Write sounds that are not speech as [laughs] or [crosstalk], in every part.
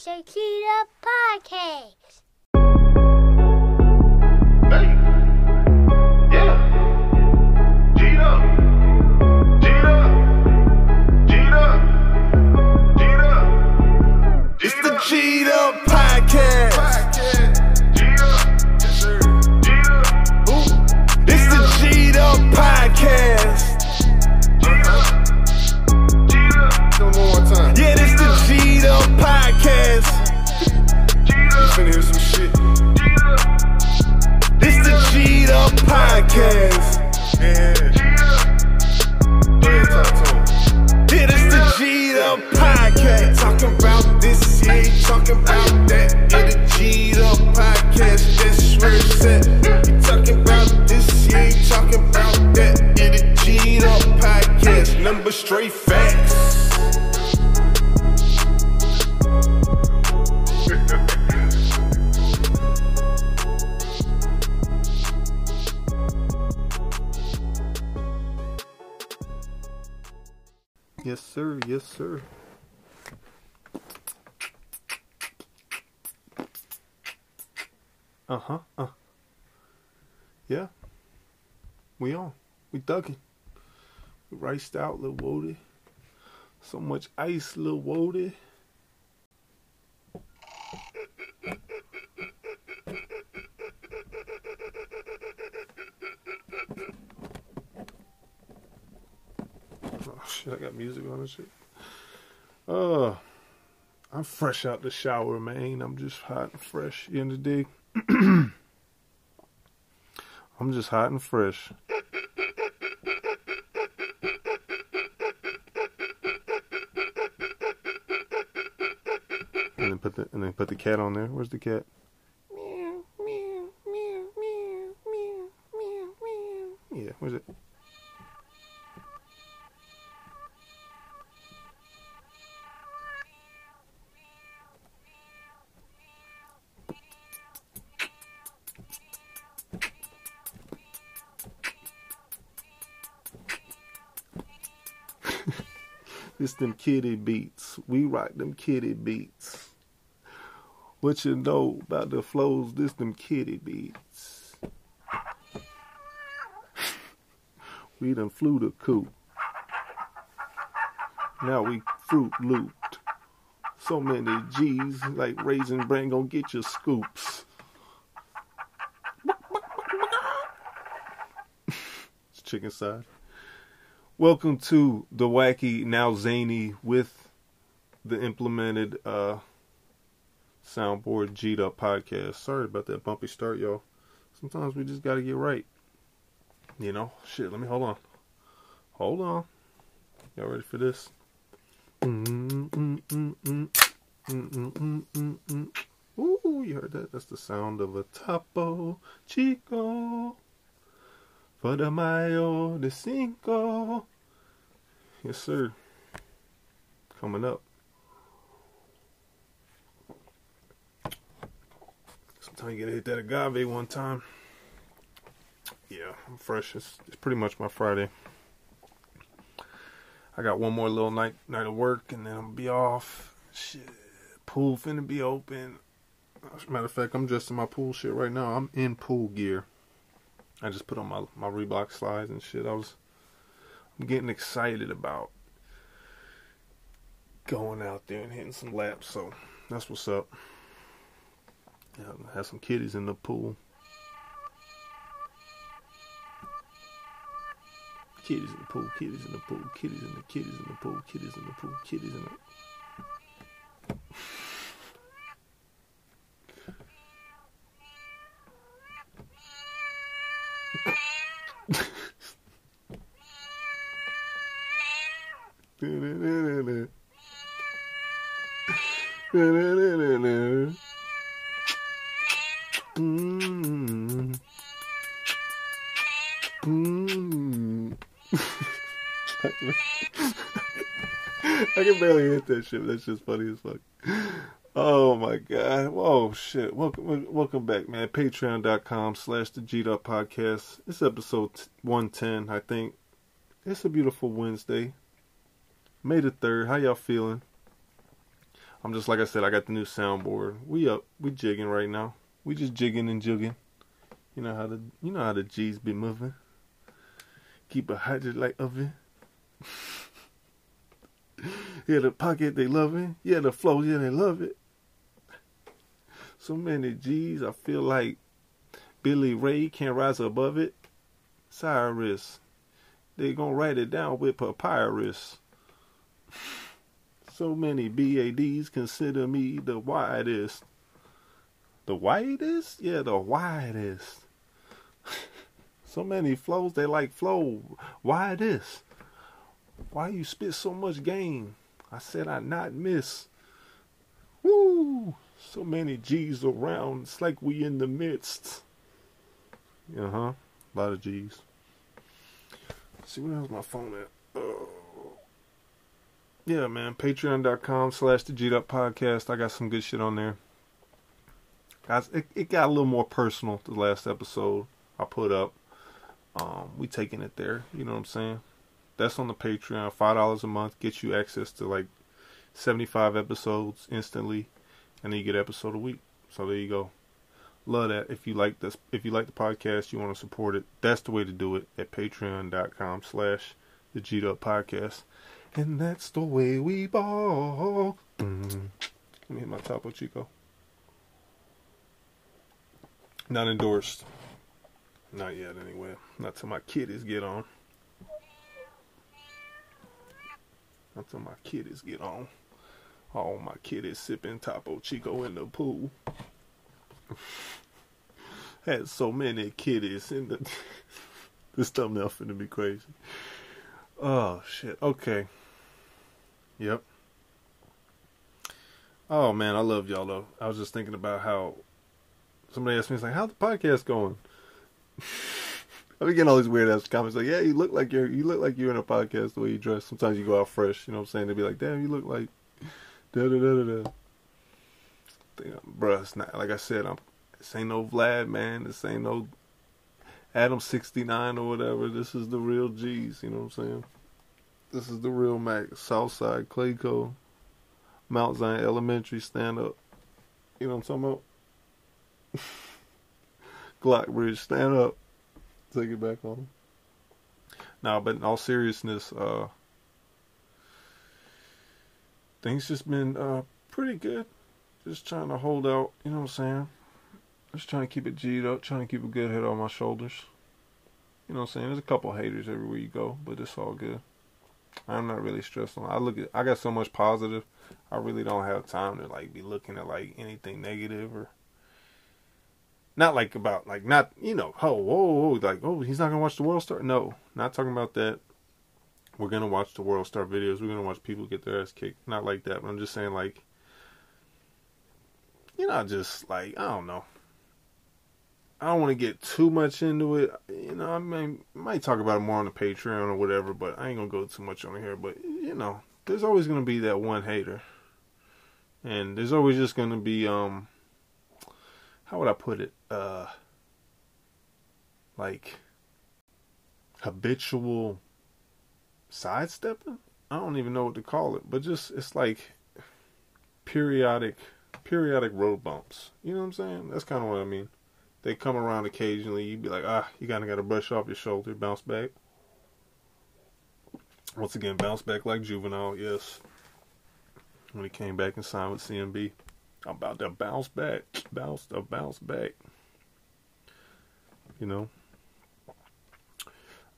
Shakira Podcast. Hey. Yeah. Finna hear some shit. This the G'd Up Podcast. Yeah. Talk to 'em. Yeah, this the G'd Up Podcast. Talking about this, yeah, talking about that. Yeah, the G'd Up Podcast, that's where it's at. Talking about this, talking about that. The G'd Up Podcast, number straight facts. Yes, sir. Yes, sir. Uh huh. Uh. Yeah. We on. We it. We riced out, Lil Woody. So much ice, Lil Woody. Oh I got music on and shit. Uh I'm fresh out the shower, man. I'm just hot and fresh. In the day, [clears throat] I'm just hot and fresh. And then put the and then put the cat on there. Where's the cat? Yeah, where's it? It's them kitty beats. We rock them kitty beats. What you know about the flows? This them kitty beats. we done flew the coop. Now we fruit looped. So many G's like Raisin Bran gonna get your scoops. it's [laughs] chicken side. Welcome to the wacky, now zany, with the implemented uh, soundboard G'd Up podcast. Sorry about that bumpy start, y'all. Sometimes we just gotta get right. You know? Shit, let me hold on. Hold on. Y'all ready for this? Ooh, you heard that? That's the sound of a Topo Chico. For the Mayo de Cinco. Yes, sir. Coming up. Sometimes you gotta hit that agave one time. Yeah, I'm fresh. It's, it's pretty much my Friday. I got one more little night night of work and then I'm be off. Shit. Pool finna be open. As a matter of fact, I'm dressed in my pool shit right now. I'm in pool gear. I just put on my my Reebok slides and shit. I was I'm getting excited about going out there and hitting some laps. So that's what's up. Yeah, have some kitties in the pool. Kitties in the pool, kitties in the pool, kitties in the kitties in the pool, kitties in the pool, kitties in the [laughs] I can barely hit that shit. That's just funny as fuck. Oh my god. Whoa shit. Welcome welcome back, man. Patreon.com slash the Up Podcast. It's episode one ten, I think. It's a beautiful Wednesday. May the third. How y'all feeling? I'm just like I said, I got the new soundboard. We up, we jigging right now. We just jigging and jugging. You know how the you know how the G's be moving. Keep it hydrated like oven. [laughs] yeah, the pocket they love it. Yeah, the flow, yeah, they love it. So many G's, I feel like Billy Ray can't rise above it. Cyrus, they gonna write it down with papyrus. [laughs] So many BADs consider me the widest. The widest? Yeah, the widest. [laughs] so many flows, they like flow. Why this? Why you spit so much game? I said I not miss. Woo! So many G's around. It's like we in the midst. Uh huh. A lot of G's. see where's my phone at? Oh. Yeah, man. Patreon.com slash the G'd Up Podcast. I got some good shit on there. Guys, it, it got a little more personal the last episode I put up. Um, we taking it there. You know what I'm saying? That's on the Patreon. Five dollars a month gets you access to like seventy five episodes instantly, and then you get episode a week. So there you go. Love that. If you like this, if you like the podcast, you want to support it. That's the way to do it at Patreon.com slash the G'd Up Podcast. And that's the way we ball. Mm. Let me hit my Topo Chico. Not endorsed. Not yet, anyway. Not till my kiddies get on. Not till my kiddies get on. All my kiddies sipping Topo Chico in the pool. [laughs] Had so many kiddies in the. [laughs] this thumbnail finna be crazy. Oh shit. Okay. Yep. Oh man, I love y'all though. I was just thinking about how somebody asked me, "It's like, how's the podcast going?" [laughs] I've been getting all these weird ass comments like, "Yeah, you look like you're you look like you're in a podcast the way you dress." Sometimes you go out fresh, you know what I'm saying? They'd be like, "Damn, you look like [laughs] da da da da da." Bruh, it's not like I said. I'm this ain't no Vlad, man. This ain't no Adam sixty nine or whatever. This is the real G's. You know what I'm saying? This is the real Mac. Southside Clayco, Mount Zion Elementary stand up. You know what I'm talking about? [laughs] Glockbridge stand up. Take it back on. Now, but in all seriousness, uh, things just been uh pretty good. Just trying to hold out. You know what I'm saying? Just trying to keep it G'd up, trying to keep a good head on my shoulders. You know what I'm saying? There's a couple haters everywhere you go, but it's all good. I'm not really stressed on. I look at I got so much positive. I really don't have time to like be looking at like anything negative or not like about like not you know oh whoa, whoa like oh he's not gonna watch the World Star. No, not talking about that. We're gonna watch the World Star videos. We're gonna watch people get their ass kicked. Not like that, but I'm just saying like you know just like I don't know. I don't want to get too much into it. You know, I mean, might talk about it more on the Patreon or whatever, but I ain't gonna go too much on here. But you know, there's always gonna be that one hater, and there's always just gonna be um, how would I put it? Uh, like habitual sidestepping. I don't even know what to call it, but just it's like periodic periodic road bumps. You know what I'm saying? That's kind of what I mean they come around occasionally. You'd be like, ah, you kind of got to brush off your shoulder, bounce back. Once again, bounce back like juvenile, yes. When he came back and signed with CMB, I'm about to bounce back, bounce to bounce back. You know.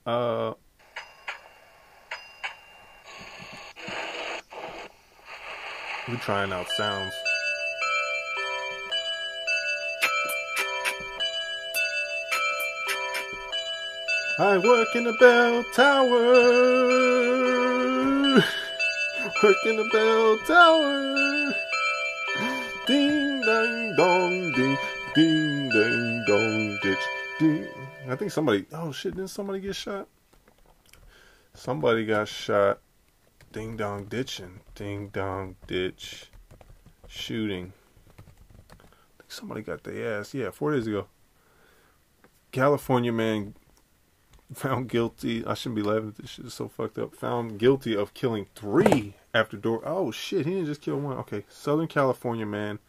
Uh. We're trying out sounds. I work in a bell tower. Work in a bell tower. Ding dang dong ding ding dang dong ditch ding. I think somebody. Oh shit! Didn't somebody get shot? Somebody got shot. Ding dong ditching. Ding dong ditch. Shooting. I think somebody got their ass. Yeah, four days ago. California man [laughs] found guilty. I shouldn't be laughing at this shit. It's so fucked up. Found guilty of killing three after door. Oh shit, he didn't just kill one. Okay, Southern California man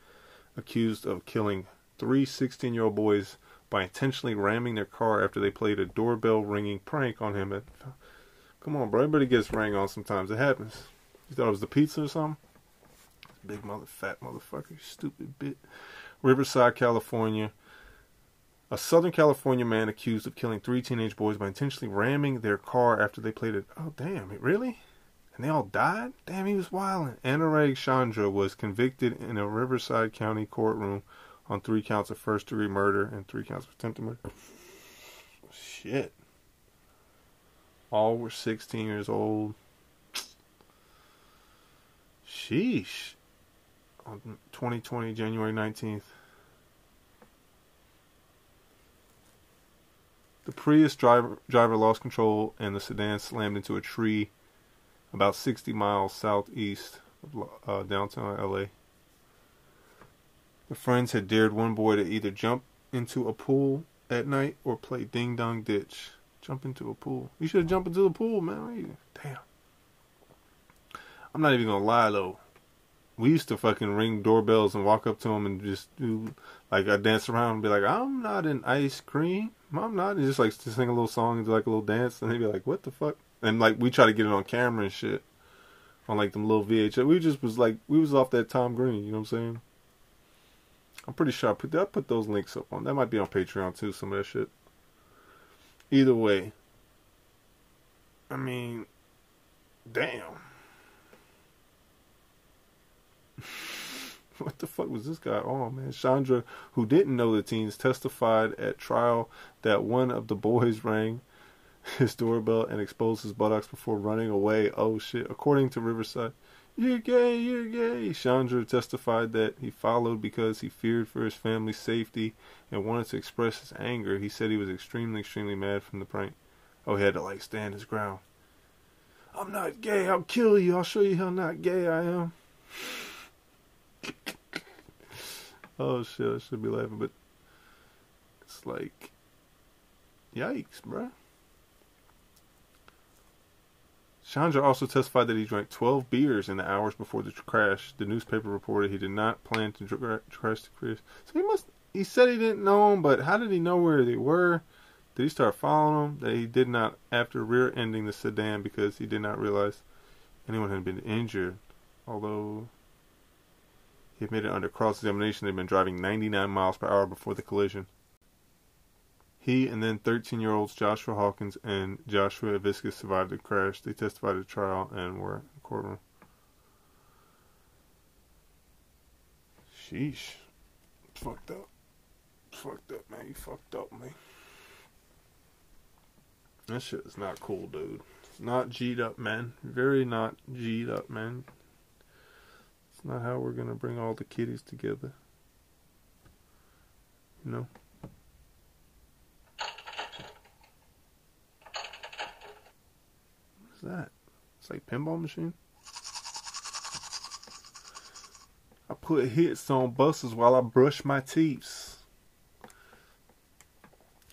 accused of killing three 16 year old boys by intentionally ramming their car after they played a doorbell ringing prank on him. At, come on, bro. Everybody gets rang on sometimes. It happens. You thought it was the pizza or something? Big mother, fat motherfucker, stupid bit. Riverside, California. A Southern California man accused of killing three teenage boys by intentionally ramming their car after they played it. Oh, damn, it really? And they all died? Damn, he was wildin'. Anurag Chandra was convicted in a Riverside County courtroom on three counts of first degree murder and three counts of attempted murder. Shit. All were 16 years old. Sheesh. On 2020, January 19th. The Prius driver, driver lost control and the sedan slammed into a tree about 60 miles southeast of uh, downtown LA. The friends had dared one boy to either jump into a pool at night or play ding dong ditch. Jump into a pool. You should have jumped into the pool, man. Damn. I'm not even gonna lie though. We used to fucking ring doorbells and walk up to them and just do like I dance around and be like, "I'm not an ice cream. I'm not." And just like to sing a little song and do like a little dance, and they'd be like, "What the fuck?" And like we try to get it on camera and shit on like them little VHS. We just was like we was off that Tom Green. You know what I'm saying? I'm pretty sure I put I put those links up on. That might be on Patreon too. Some of that shit. Either way, I mean, damn. [laughs] what the fuck was this guy on, man? Chandra, who didn't know the teens, testified at trial that one of the boys [laughs] rang his doorbell and exposed his buttocks before running away. Oh shit. According to Riverside, you're gay, you're gay. Chandra testified that he followed because he feared for his family's safety and wanted to express his anger. He said he was extremely, extremely mad from the prank. Oh, he had to like stand his ground. I'm not gay. I'll kill you. I'll show you how not gay I am. Oh shit, I should be laughing, but it's like, yikes, bruh. Chandra also testified that he drank 12 beers in the hours before the crash. The newspaper reported he did not plan to dr- uh, crash the Prius. So he must. He said he didn't know them, but how did he know where they were? Did he start following them? That he did not after rear-ending the sedan because he did not realize anyone had been injured. Although he admitted under cross-examination they'd been driving 99 miles per hour before the collision. He and then 13 year olds Joshua Hawkins and Joshua Aviscus survived the crash. They testified at trial and were in courtroom. Sheesh. Fucked up. Fucked up, man. You fucked up, man. That shit is not cool, dude. Not G'd up, man. Very not G'd up, man. Not how we're gonna bring all the kiddies together. You know? What is that? It's like pinball machine. I put hits on buses while I brush my teeth.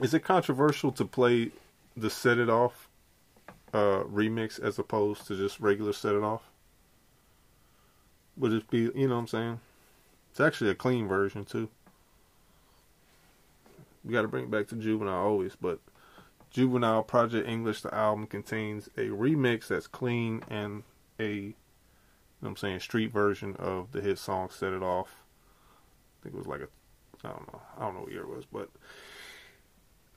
Is it controversial to play the Set It Off uh, remix as opposed to just regular Set It Off? Would just be, you know what I'm saying? It's actually a clean version too. We got to bring it back to Juvenile always, but Juvenile Project English, the album contains a remix that's clean and a, you know I'm saying, street version of the hit song Set It Off. I think it was like a, I don't know, I don't know what year it was, but,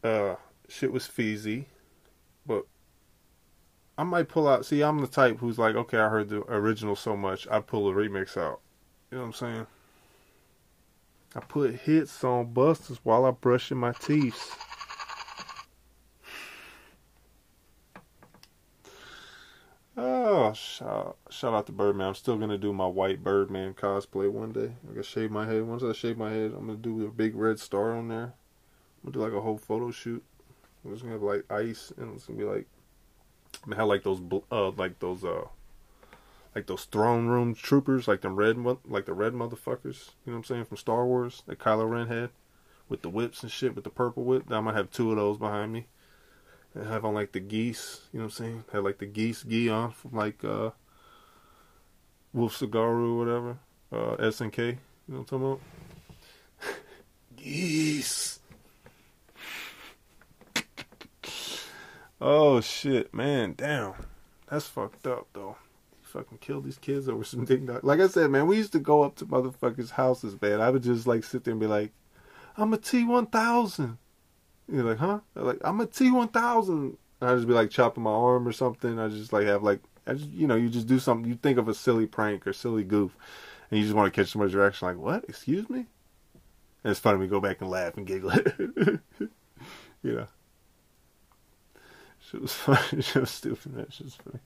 uh, shit was feezy, but I might pull out, see, I'm the type who's like, okay, I heard the original so much, I pull a remix out. You know what I'm saying? I put hits on busters while I'm brushing my teeth. Oh, shout, shout out to Birdman. I'm still gonna do my white Birdman cosplay one day. I'm going to shave my head. Once I shave my head, I'm gonna do a big red star on there. I'm gonna do like a whole photo shoot. I'm just gonna have like ice, and it's gonna be like, Gonna like those, uh, like those, uh, like those throne room troopers, like the red, like the red motherfuckers. You know what I'm saying from Star Wars that Kylo Ren had, with the whips and shit, with the purple whip. I'm gonna have two of those behind me They have on like the geese, you know what I'm saying? Had like the geese gi on from like uh Wolf Cigaru or whatever. Uh SNK, you know what I'm talking about? [laughs] geese. Oh shit, man, damn. That's fucked up though. You fucking killed these kids over some ding dong. Like I said, man, we used to go up to motherfuckers' houses, man. I would just like sit there and be like, I'm a T one thousand. You're like, huh? They're like, I'm a T one thousand. I'd just be like chopping my arm or something. I just like have like I just you know, you just do something you think of a silly prank or silly goof and you just want to catch somebody's reaction like, What? Excuse me? And it's funny we go back and laugh and giggle. [laughs] you know. Shit was [laughs] funny. Shit was stupid. Shit was funny.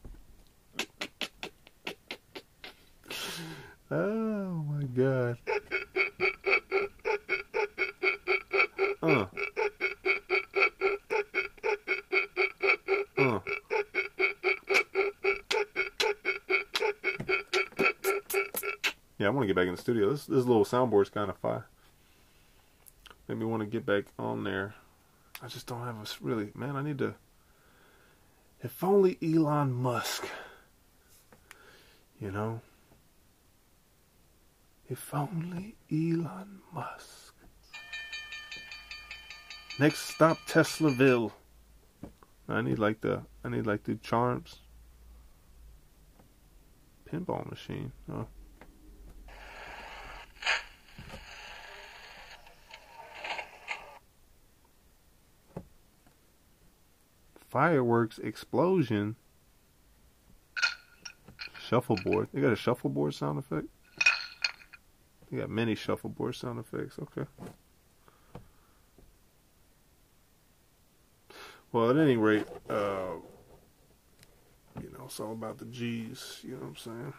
Oh my god. Uh. Yeah, I want to get back in the studio. This this little soundboard's kind of fire. Made me want to get back on there. I just don't have a really man. I need to. If only Elon Musk. You know. If only Elon Musk. Next stop Teslaville. I need like the I need like the charms. Pinball machine. Oh. Fireworks explosion. Shuffleboard. They got a shuffleboard sound effect. They got many shuffleboard sound effects. Okay. Well, at any rate, uh, you know, it's all about the G's. You know what I'm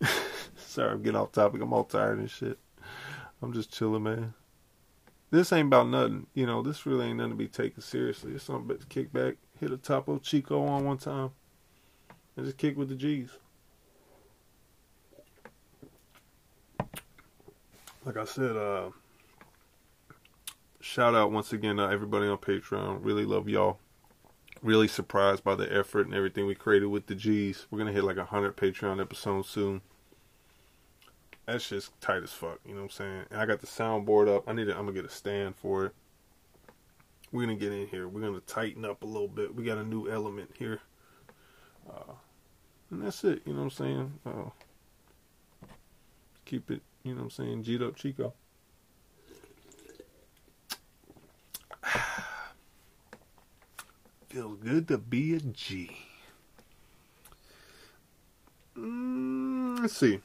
saying? [laughs] Sorry, I'm getting off topic. I'm all tired and shit. I'm just chilling, man. This ain't about nothing. You know, this really ain't nothing to be taken seriously. It's something but to kick back, hit a Topo Chico on one time, and just kick with the G's. Like I said, uh, shout out once again to everybody on Patreon. Really love y'all. Really surprised by the effort and everything we created with the G's. We're gonna hit like a hundred Patreon episodes soon. That's just tight as fuck, you know what I'm saying? And I got the soundboard up. I need to, I'm gonna get a stand for it. We're gonna get in here. We're gonna tighten up a little bit. We got a new element here. Uh, and that's it, you know what I'm saying? Uh, keep it, you know what I'm saying, G'd up Chico. [sighs] Feels good to be a G. Mm, let's see.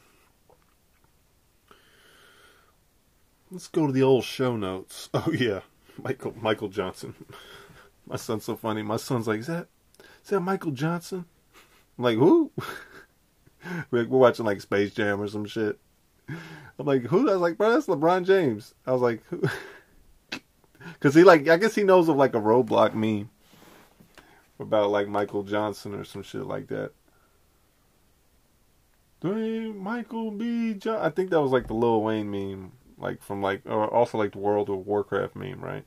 Let's go to the old show notes. [laughs] Oh yeah, Michael Michael Johnson. [laughs] My son's so funny. My son's like, "Is that is that Michael Johnson?" I'm like, "Who?" [laughs] we're, watching like Space Jam or some shit. I'm like, "Who?" I was like, "Bro, that's LeBron James." I was like, "Who?" Because he like, I guess he knows of like a Roblox meme about like Michael Johnson or some shit like that. Michael B. John. I think that was like the Lil Wayne meme, like from like, uh, also like the World of Warcraft meme, right?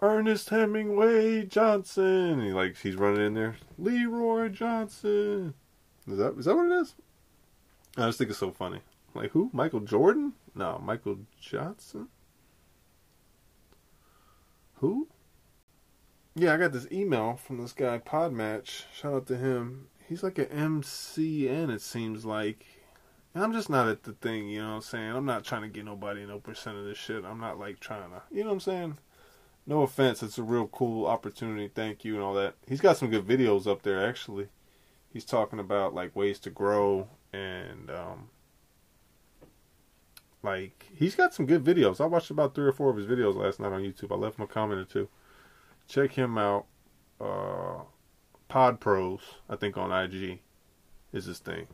Ernest Hemingway Johnson. He like he's running in there. Leroy Johnson. Is that is that what it is? I just think it's so funny. Like who? Michael Jordan? No, Michael Johnson. Who? Yeah, I got this email from this guy PodMatch. Shout out to him. He's like an MCN, it seems like. And I'm just not at the thing, you know what I'm saying? I'm not trying to get nobody no percent of this shit. I'm not like trying to, you know what I'm saying? No offense, it's a real cool opportunity. Thank you and all that. He's got some good videos up there actually. He's talking about like ways to grow and um like he's got some good videos. I watched about three or four of his videos last night on YouTube. I left him a comment or two. Check him out. Uh Pod Pros, I think on IG is his thing.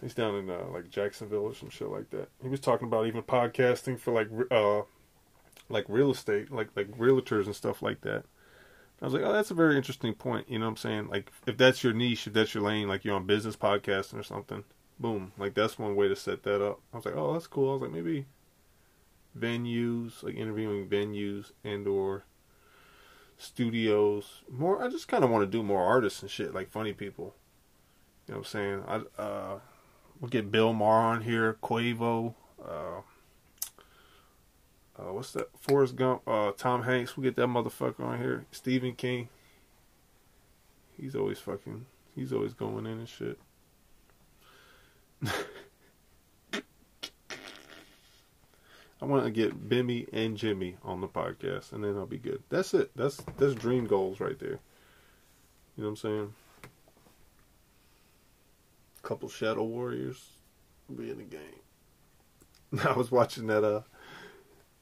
He's down in uh, like Jacksonville or some shit like that. He was talking about even podcasting for like uh like real estate, like like realtors and stuff like that. I was like, oh, that's a very interesting point. You know what I'm saying? Like, if that's your niche, if that's your lane, like you're on business podcasting or something, boom, like that's one way to set that up. I was like, oh, that's cool. I was like, maybe, venues, like interviewing venues and or studios. More, I just kind of want to do more artists and shit, like funny people. You know what I'm saying? I uh, we'll get Bill Maher on here, Quavo, uh, uh, what's that? Forrest Gump, uh, Tom Hanks. We'll get that motherfucker on here. Stephen King. He's always fucking. He's always going in and shit. [laughs] I want to get Bimmy and Jimmy on the podcast, and then I'll be good. That's it. That's that's dream goals right there. You know what I'm saying? Couple Shadow Warriors will be in the game. [laughs] I was watching that. Uh,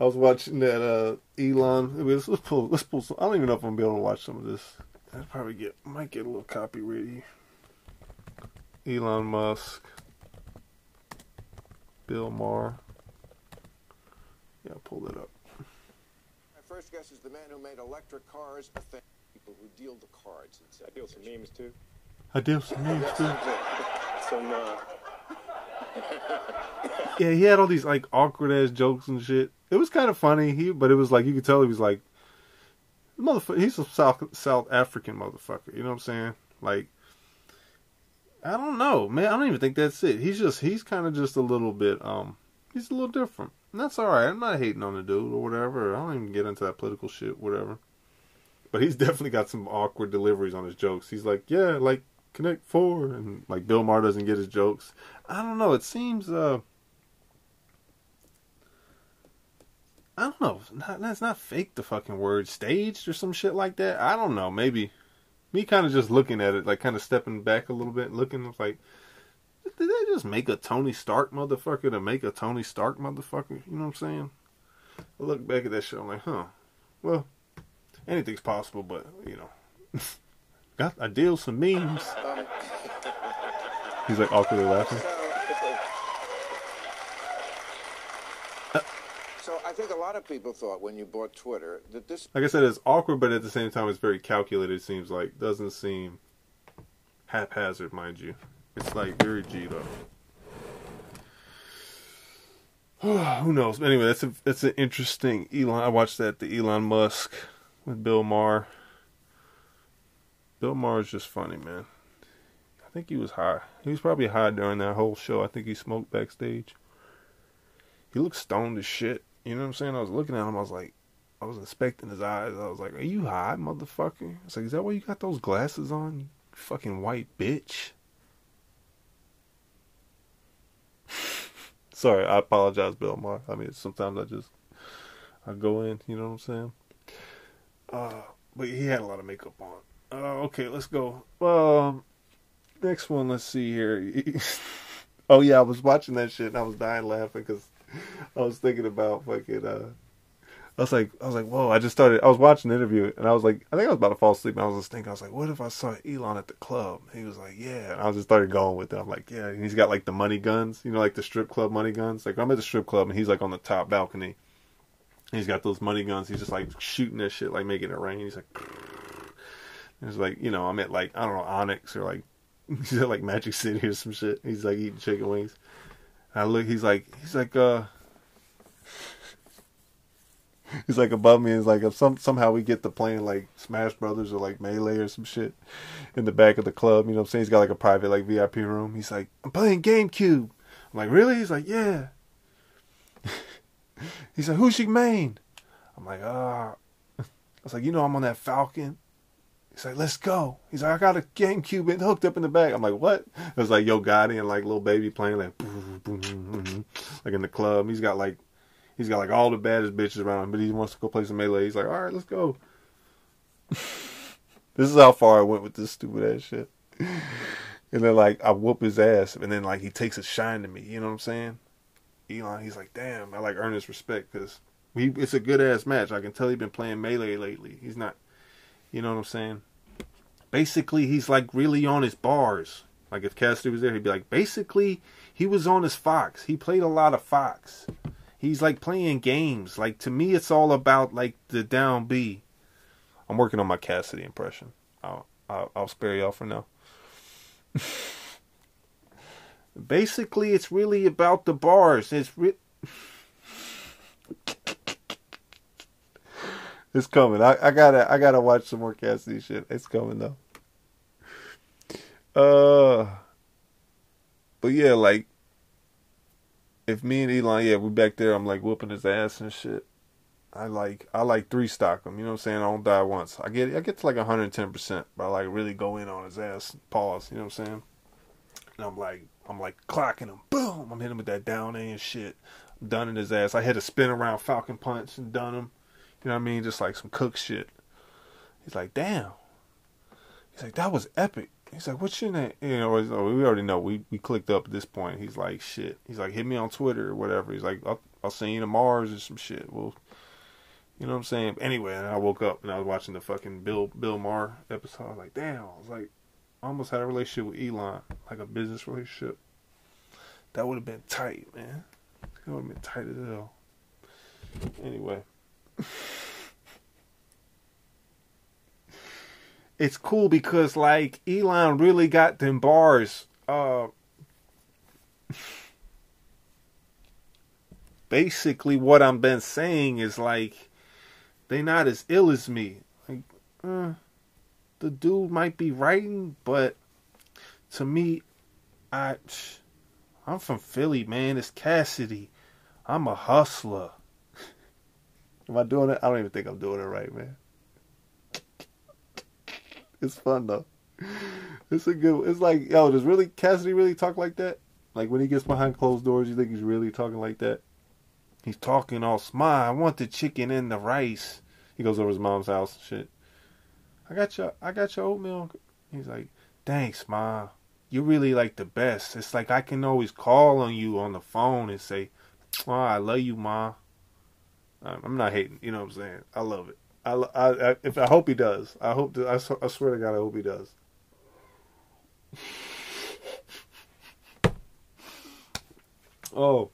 I was watching that. Uh, Elon. Let's, let's pull. Let's pull. Some, I don't even know if I'm gonna be able to watch some of this. I'll probably get. Might get a little copy ready. Elon Musk. Bill Maher. Yeah, pull that up. My first guess is the man who made electric cars a thing. People who deal the cards. And I deal some memes too. I did some memes too. Some uh, [laughs] Yeah, he had all these like awkward ass jokes and shit. It was kind of funny. He, but it was like you could tell he was like, motherfucker. He's a South South African motherfucker. You know what I'm saying? Like, I don't know, man. I don't even think that's it. He's just he's kind of just a little bit um he's a little different. And that's all right. I'm not hating on the dude or whatever. I don't even get into that political shit, whatever. But he's [laughs] definitely got some awkward deliveries on his jokes. He's like, yeah, like Connect Four, and like Bill Maher doesn't get his jokes. I don't know. It seems uh. I don't know. Not, that's not fake. The fucking word staged or some shit like that. I don't know. Maybe me kind of just looking at it, like kind of stepping back a little bit, looking like, did they just make a Tony Stark motherfucker to make a Tony Stark motherfucker? You know what I'm saying? I look back at that shit, I'm like, huh. Well, anything's possible, but you know, [laughs] got I deal some memes. He's like awkwardly laughing. so I think a lot of people thought when you bought Twitter that this Like I said, it's awkward, but at the same time, it's very calculated. It seems like doesn't seem haphazard, mind you. It's like very G'd up. [sighs] Who knows? But anyway, that's a that's an interesting Elon. I watched that the Elon Musk with Bill Maher. Bill Maher is just funny, man. I think he was high. He was probably high during that whole show. I think he smoked backstage. He looked stoned as shit. You know what I'm saying? I was looking at him. I was like, I was inspecting his eyes. I was like, "Are you high, motherfucker?" I was like, "Is that why you got those glasses on, you fucking white bitch?" [laughs] Sorry, I apologize, Bill Maher. I mean, sometimes I just I go in. You know what I'm saying? Uh, but he had a lot of makeup on. Uh, okay, let's go. Um, next one. Let's see here. oh yeah, I was watching that shit and I was dying laughing because I was thinking about fucking. Uh, I was like, I was like, whoa! I just started. I was watching the interview and I was like, I think I was about to fall asleep. And I was just thinking, I was like, what if I saw Elon at the club? He was like, yeah. And I just started going with it. I'm like, yeah. And he's got like the money guns, you know, like the strip club money guns. Like I'm at the strip club and he's like on the top balcony. He's got those money guns. He's just like shooting that shit, like making it rain. He's like, it's like, you know, I'm at like I don't know Onyx or like [laughs] he's at like Magic City or some shit. He's like eating chicken wings. I look, he's like, he's like, uh, [laughs] he's like above me. It's like if some somehow we get to playing like Smash Brothers or like Melee or some shit in the back of the club. You know what I'm saying? He's got like a private like VIP room. He's like, I'm playing GameCube. I'm like, really? He's like, yeah. [laughs] He's like, who's your main? I'm like, ah. I was like, you know, I'm on that Falcon. He's like, let's go. He's like, I got a GameCube hooked up in the back. I'm like, what? It was like Yo Gotti and like Lil Baby playing like, boom, boom, boom, like in the club. He's got like, he's got like all the baddest bitches around him, but he wants to go play some melee. He's like, all right, let's go. [laughs] this is how far I went with this stupid ass shit. And then like I whoop his ass, and then like he takes a shine to me. You know what I'm saying? Elon, he's like, damn, I like earn his respect because it's a good ass match. I can tell he's been playing melee lately. He's not, you know what I'm saying? Basically, he's like really on his bars. Like if Cassidy was there, he'd be like, basically, he was on his Fox. He played a lot of Fox. He's like playing games. Like to me, it's all about like the down B. I'm working on my Cassidy impression. I'll I'll, I'll spare y'all for now. [laughs] Basically, it's really about the bars. It's re- It's coming. I, I gotta I gotta watch some more Cassidy shit. It's coming though. Uh, but yeah, like if me and Elon, yeah, we back there. I'm like whooping his ass and shit. I like I like three stock him. You know what I'm saying? I don't die once. I get I get to like 110 percent, but I like really go in on his ass. Pause. You know what I'm saying? And I'm like I'm like clocking him. Boom! I'm hitting him with that down and shit. Done in his ass. I hit a spin around Falcon punch and done him. You know what I mean? Just like some cook shit. He's like, damn. He's like, that was epic. He's like, what's your name? You know, we already know. We we clicked up at this point. He's like, shit. He's like, hit me on Twitter or whatever. He's like, I'll, I'll send you to Mars or some shit. Well, you know what I'm saying? Anyway, I woke up and I was watching the fucking Bill Bill Maher episode. I was like, damn. I was like, I almost had a relationship with Elon, like a business relationship. That would have been tight, man. That would have been tight as hell. Anyway. It's cool because like Elon really got them bars. Uh, basically, what I'm been saying is like they not as ill as me. Like, uh, the dude might be writing, but to me, I I'm from Philly, man. It's Cassidy. I'm a hustler. Am I doing it? I don't even think I'm doing it right, man. It's fun though. It's a good. It's like, yo, does really Cassidy really talk like that? Like when he gets behind closed doors, you think he's really talking like that? He's talking all smile. I want the chicken and the rice. He goes over his mom's house and shit. I got your, I got your oatmeal. He's like, thanks, ma. You're really like the best. It's like I can always call on you on the phone and say, oh, I love you, ma. I'm not hating. You know what I'm saying? I love it. I, I, I, if I hope he does. I hope. To, I, I swear to God, I hope he does. [laughs] oh,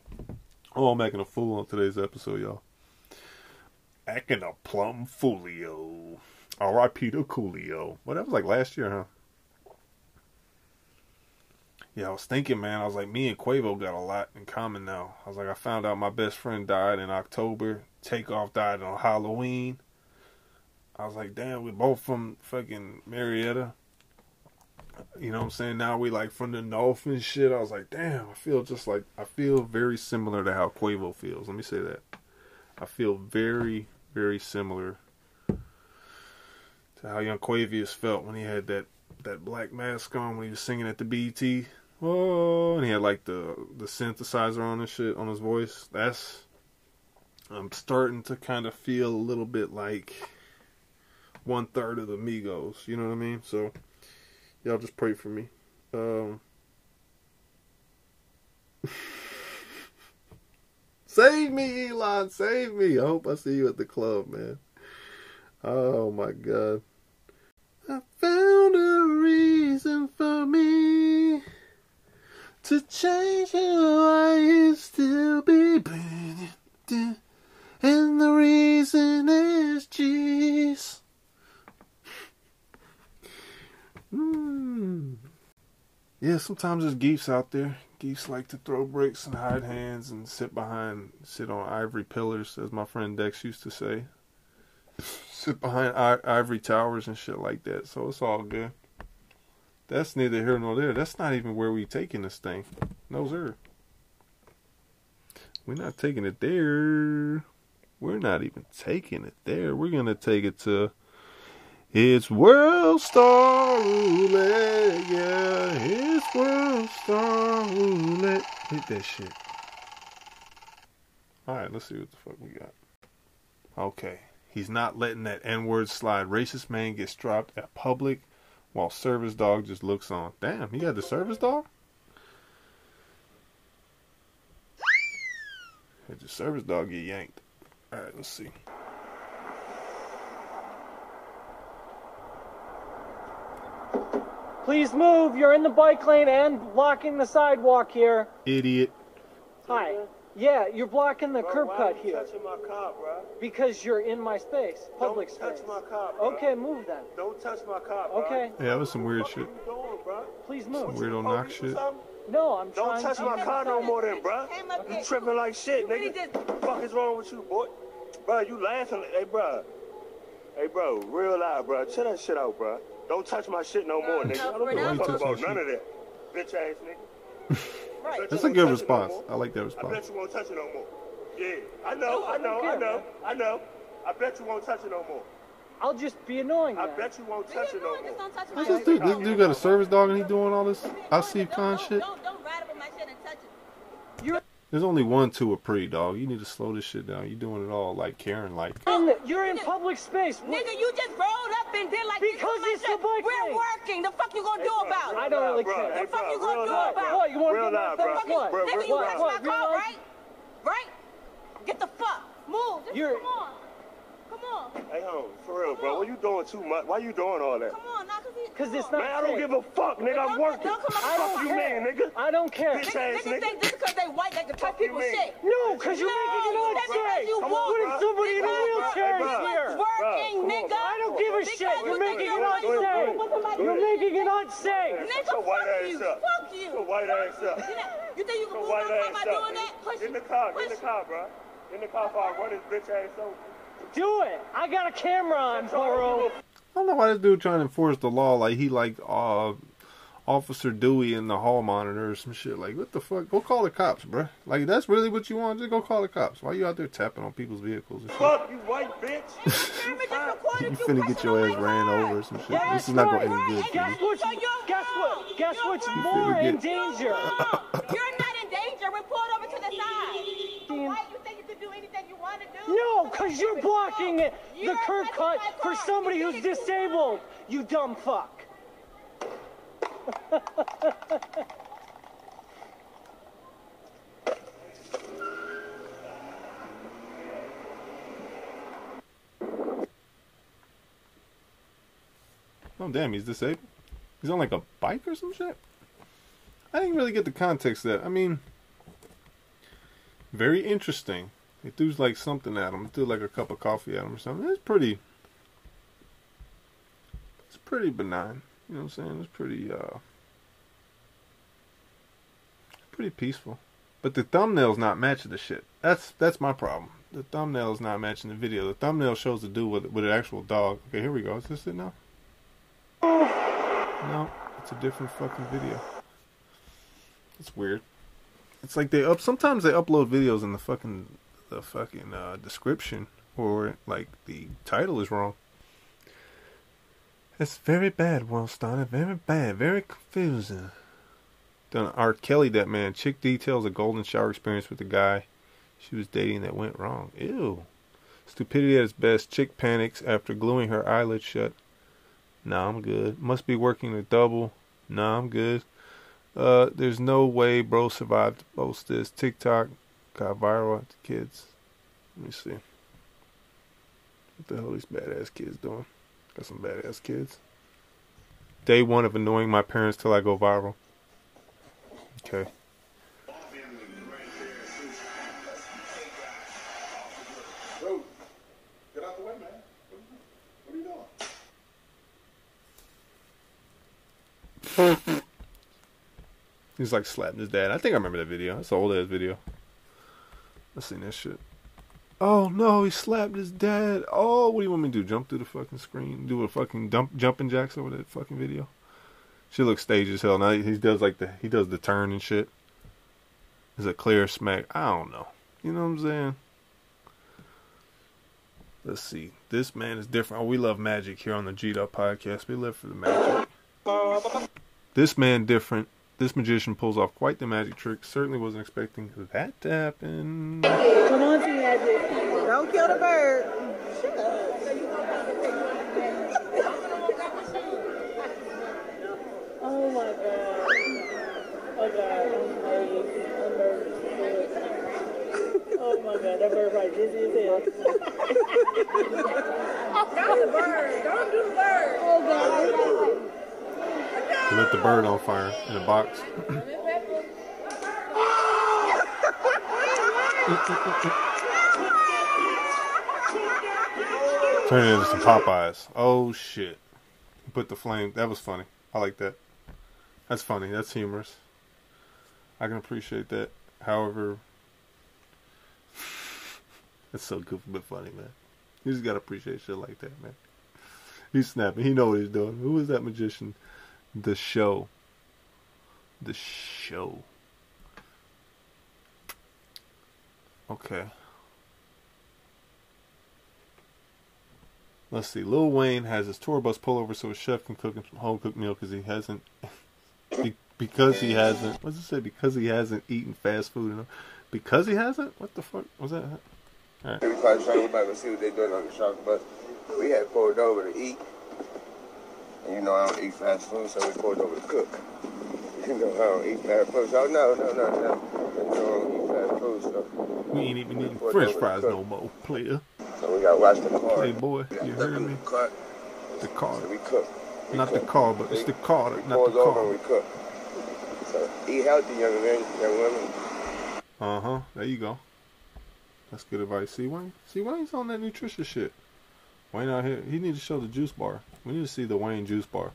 oh, I'm acting a fool on today's episode, y'all. Acting a plum foolio. R.I.P. to Coolio. Well, that was like last year, huh? Yeah, I was thinking, man. I was like, me and Quavo got a lot in common now. I was like, I found out my best friend died in October. Takeoff died on Halloween. I was like, damn, we both from fucking Marietta. You know what I'm saying? Now we like from the north and shit. I was like, damn, I feel just like I feel very similar to how Quavo feels. Let me say that. I feel very, very similar to how young Quavious felt when he had that that black mask on when he was singing at the BET. Oh, and he had like the the synthesizer on and shit on his voice. That's I'm starting to kind of feel a little bit like one third of the Migos. You know what I mean? So y'all just pray for me. Um, [laughs] save me, Elon! Save me! I hope I see you at the club, man. Oh my God! I found a reason for me to change who I used to be. And the reason is cheese. Mm. Yeah, sometimes there's geese out there. Geese like to throw bricks and hide hands and sit behind, sit on ivory pillars, as my friend Dex used to say. [laughs] sit behind ivory towers and shit like that. So it's all good. That's neither here nor there. That's not even where we taking this thing. No, sir. We're not taking it there. We're not even taking it there. We're gonna take it to it's World Star Roulette, yeah. It's World Star Roulette. Hit that shit. Alright, let's see what the fuck we got. Okay. He's not letting that N word slide. Racist man gets dropped at public while service dog just looks on. Damn, he got the service dog? Did the service dog get yanked? Alright, let's see. Please move. You're in the bike lane and blocking the sidewalk here. Idiot. Hi. Yeah, you're blocking the Bro, curb why cut you here touching my car, bro? because you're in my space, public Don't touch space. my car, bro. Okay, move then. Don't touch my car, bro. Okay, Yeah, that was some weird What shit. you doing, bro? please move. Some Weirdo Oh, knock you shit. something? No, I'm Don't trying touch to. my car no more, then, bro. Came up You tripping like shit, What he nigga. did? fuck is wrong with you, boy? Bro, you laughing? Hey, bro. Hey, bro, real loud, bro. Chill that shit out, bro. Don't touch my shit no more, nigga. I don't give Why a fuck touching about my none of that. Bitch ass nigga. Right. That's a good touch it no response. I like that response. I bet you won't touch it no more. Yeah, I know, I know, I know, I know. I bet you won't touch it no more. I'll just be annoying. I then. bet you won't touch it no more. don't touch my What's this dude? This dude got a service dog and he doing all this Asif Don't- Khan don't- shit. Don't, don't ride up on my shit and touch it. You're There's only one to a pre dog. You need to slow this shit down. You doing it all like Karen like. in, you're in public space. What- Nigga, you just rolled up and did like this Because on my it's shit. the bike We're lane. working. The fuck you gonna do about it? I don't really Bro, care. hey, The fuck bro, you gonna do loud, about it? What? You want Real to get loud, my bro. face? What? Bro, Nigga, you What? touched my Real car, life? right? Right? Get the fuck. Move. Just You're- come on. Come on. Hey, home, for real, bro. What you doing too much? Why you doing all that? Come on, now, cause he. Because come it's not Man, I don't give a fuck, nigga. I'm Don't- working. don't come I don't Fuck you, care. mean, nigga. I don't care. Bitch Niggas, ass niggas nigga. Think just because they white, they can touch people shit. No, because you're No, making it you unsafe. said you Come on, walk. What if somebody in a Hey, wheelchair bro. is here? working, Bro, come on, nigga. I don't give a Because shit. you You're think making you're it running unsafe. You're making it unsafe. Nigga, white fuck ass you. up. Fuck you. Your white ass up. You think you can Your move white my car ass by doing that? Push Get in the car. Get in the car, bro. In the car before I run his bitch ass over. Do it. I got a camera on, Poro. I don't know why this dude trying to enforce the law like he like uh Officer Dewey in the hall monitor or some shit. Like what the fuck? Go call the cops, bruh. Like that's really what you want? Just go call the cops. Why you out there tapping on people's vehicles and shit? Fuck you, white bitch. [laughs] Camera You finna get your ass ran car. over or some shit. That's This is not gonna end good for Guess you. what's, guess what? Guess You're what's wrong. more in get- danger? [laughs] [laughs] You're not in danger. We're pulled over to the side. Why you think you can do anything you want to do? No, because you're blocking it, the curb cut for somebody who's did it too disabled. You dumb fuck. Oh damn, he's disabled. He's on like a bike or some shit. I didn't really get the context of that. I mean, very interesting. He threw like something at him. Threw like a cup of coffee at him or something. It's pretty. It's pretty benign. You know what I'm saying? It's pretty. uh Pretty peaceful. But the thumbnail's not matching the shit. That's that's my problem. The thumbnail's not matching the video. The thumbnail shows the dude with with an actual dog. Okay, here we go. Is this it now? No, it's a different fucking video. It's weird. It's like they up. Sometimes they upload videos in the fucking the fucking uh, description or like the title is wrong. It's very bad, Wellstar. Very bad. Very confusing. Done R. Kelly that man. Chick details a golden shower experience with the guy she was dating that went wrong. Ew. Stupidity at its best. Chick panics after gluing her eyelids shut. Nah, I'm good. Must be working a double. Nah, I'm good. Uh, there's no way bro survived to post this. TikTok got viral at the kids. Let me see. What the hell are these badass kids doing? Got some badass kids. Day one of annoying my parents till I go viral. Okay. He's like slapping his dad. I think I remember that video. That's an old ass video. I've seen that shit. Oh no, he slapped his dad. Oh, what do you want me to do? Jump through the fucking screen? Do a fucking dump jumping jacks over that fucking video? She looks staged as hell. Now he does like the he does the turn and shit. Is a clear smack. I don't know. You know what I'm saying? Let's see. This man is different. Oh, we love magic here on the G'd Up podcast. We live for the magic. This man different. This magician pulls off quite the magic trick. Certainly wasn't expecting that to happen. Don't kill the bird. [laughs] Oh my god. Oh god, I'm nervous. I'm nervous. Oh my god, that bird right dizzy as hell. [laughs] Oh, Not the bird. Don't do the bird. Oh god. He lit the bird on fire in a box. [laughs] Turn it into some Popeyes. Oh shit. Put the flame. That was funny. I like that. That's funny. That's humorous. I can appreciate that. However, [laughs] that's so goofy but funny, man. You just gotta appreciate shit like that, man. he's snapping. He know what he's doing. Who is that magician? The show. The show. Okay. Let's see. Lil Wayne has his tour bus pull over so his chef can cook him some home cooked meal [laughs] because he hasn't. because he hasn't. What's it say? Because he hasn't eaten fast food. enough. Because he hasn't. What the fuck was that? We probably trying to about to see what they're doing on the shuttle bus. We had pulled over to eat. And you know I don't eat fast food, so we pulled over to cook. [laughs] You know I don't eat fast food, so no, no, no, no. You know I don't eat fast food, so We ain't even eating French fries no more, player. So we got to watch the car. Hey boy, you heard me? The car. The car. So we cook. We Not the car, but it's the car, We not the over and we car. cook. So eat healthy, young men, young women. Uh huh. There you go. That's good advice. See Wayne? See Wayne's on that nutritious shit. Wayne out here, he need to show the juice bar. We need to see the Wayne juice bar.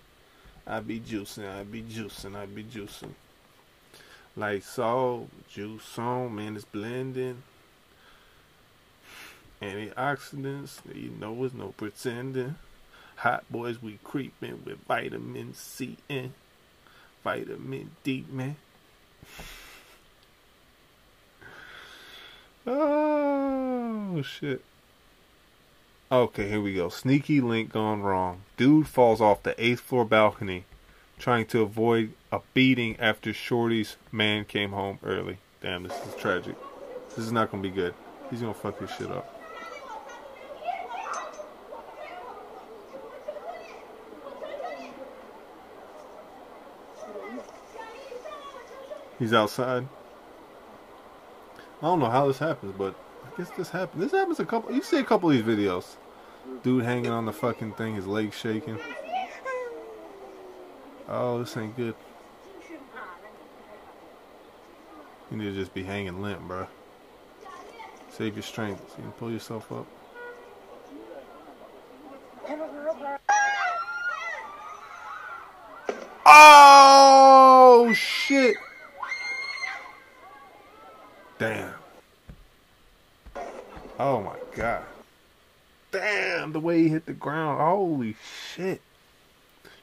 I be juicing, I be juicing, I be juicing. Like salt, juice on, man, it's blending. Antioxidants, you know it's no pretending. Hot boys, we creeping with vitamin C and vitamin D, man. Oh shit. Okay, here we go. Sneaky link gone wrong. Dude falls off the eighth floor balcony trying to avoid a beating after Shorty's man came home early. Damn, this is tragic. This is not gonna be good. He's gonna fuck this shit up. He's outside. I don't know how this happens, but I guess this happens. This happens a couple. You see a couple of these videos. Dude hanging on the fucking thing, his legs shaking. Oh, this ain't good. You need to just be hanging limp, bro. Save your strength so you can pull yourself up. Oh shit! Damn. Oh my god. Damn, the way he hit the ground. Holy shit.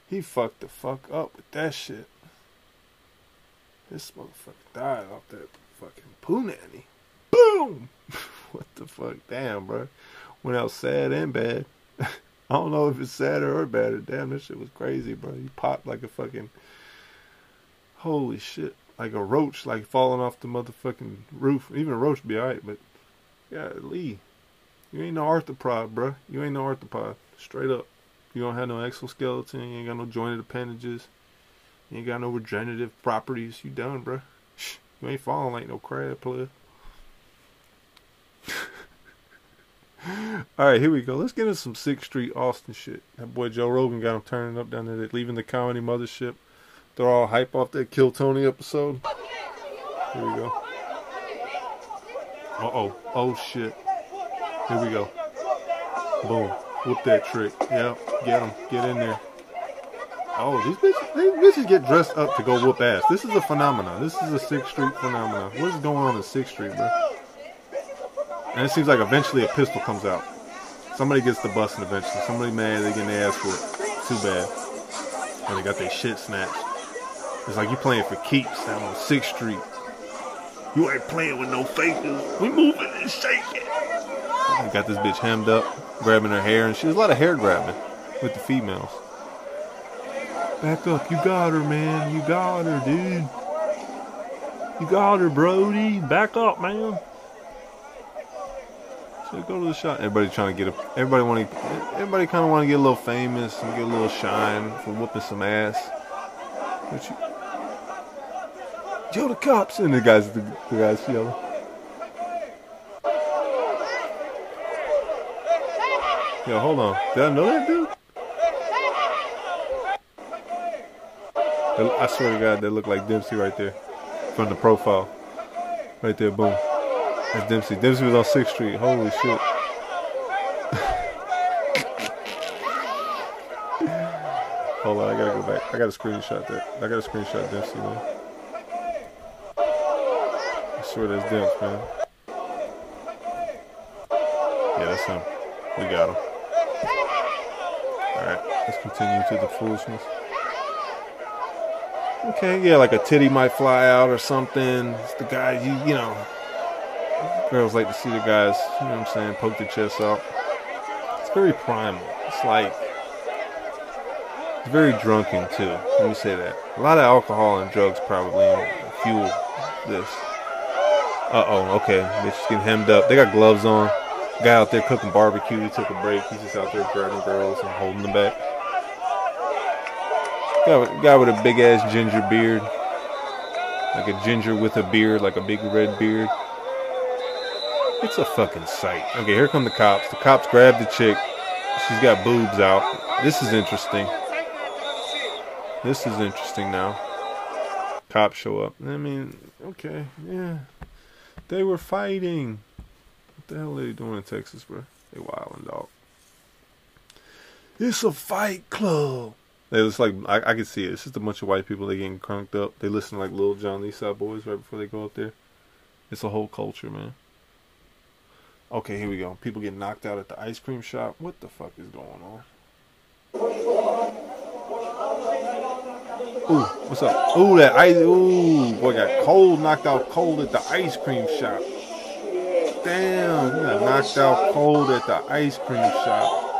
He fucked the fuck up with that shit. This motherfucker died off that fucking poo nanny. Boom! [laughs] what the fuck? Damn, bro. Went out sad and bad. [laughs] I don't know if it's sadder or better. Damn, this shit was crazy, bro. He popped like a fucking. Holy shit. Like a roach, like falling off the motherfucking roof. Even a roach be alright, but. Yeah, Lee. You ain't no arthropod, bro. You ain't no arthropod. Straight up. You don't have no exoskeleton. You ain't got no jointed appendages. You ain't got no regenerative properties. You done, bro. You ain't falling like no crab, player. [laughs] Alright, here we go. Let's get into some 6th Street Austin shit. That boy Joe Rogan got him turning up down there. Leaving the comedy mothership. They're all hype off that Kill Tony episode. Here we go. Uh oh. Oh shit. Here we go. Boom. Whoop that trick. Yep. Get him. Get in there. Oh, these bitches, these bitches get dressed up to go whoop ass. This is a phenomenon. This is a 6th Street phenomenon. What is going on in 6th Street, bro? And it seems like eventually a pistol comes out. Somebody gets the busting eventually. Somebody mad, they getting their ass whooped. Too bad. Or they got their shit snatched. It's like you playing for keeps down on 6th Street. You ain't playing with no fakers. We moving and shaking. Got this bitch hemmed up, grabbing her hair, and she there's a lot of hair grabbing with the females. Back up, you got her, man. You got her, dude. You got her, Brody. Back up, man. So go to the shot. Everybody trying to get a. Everybody want to. Everybody kind of want to get a little famous and get a little shine for whooping some ass. But you, Yo, the cops and the guys, the, the guys yelling. Yo, hold on. Did I know that dude? I swear to God, they look like Dempsey right there from the profile. Right there, boom. That's Dempsey. Dempsey was on 6th Street. Holy shit. [laughs] Hold on, I gotta go back. I gotta screenshot that. I gotta screenshot Dempsey, man. I swear that's Dempsey, man. Yeah, that's him. We got him. Let's continue to the foolishness. Okay, yeah, like a titty might fly out or something. It's the guy, you, you know, girls like to see the guys, you know what I'm saying, poke their chest out. It's very primal. It's like, it's very drunken too. Let me say that. A lot of alcohol and drugs probably fuel this. Uh oh, okay. They're getting hemmed up. They got gloves on. Guy out there cooking barbecue. He took a break. He's just out there grabbing girls and holding them back. Guy guy with a big ass ginger beard. Like a ginger with a beard, like a big red beard. It's a fucking sight. Okay, here come the cops. The cops grab the chick. She's got boobs out. This is interesting. This is interesting now. Cops show up. I mean, okay, yeah. They were fighting. What the hell are they doing in Texas, bro? They wilding, dog. It's a fight club. It just like I, I can see it. It's just a bunch of white people. They getting crunked up. They listen to like Lil Jon, East Side Boyz right before they go up there. It's a whole culture, man. Okay, here we go. People get knocked out at the ice cream shop. What the fuck is going on? Ooh, what's up? Ooh, that ice. Ooh, boy got cold, knocked out cold at the ice cream shop. Damn, he got knocked out cold at the ice cream shop.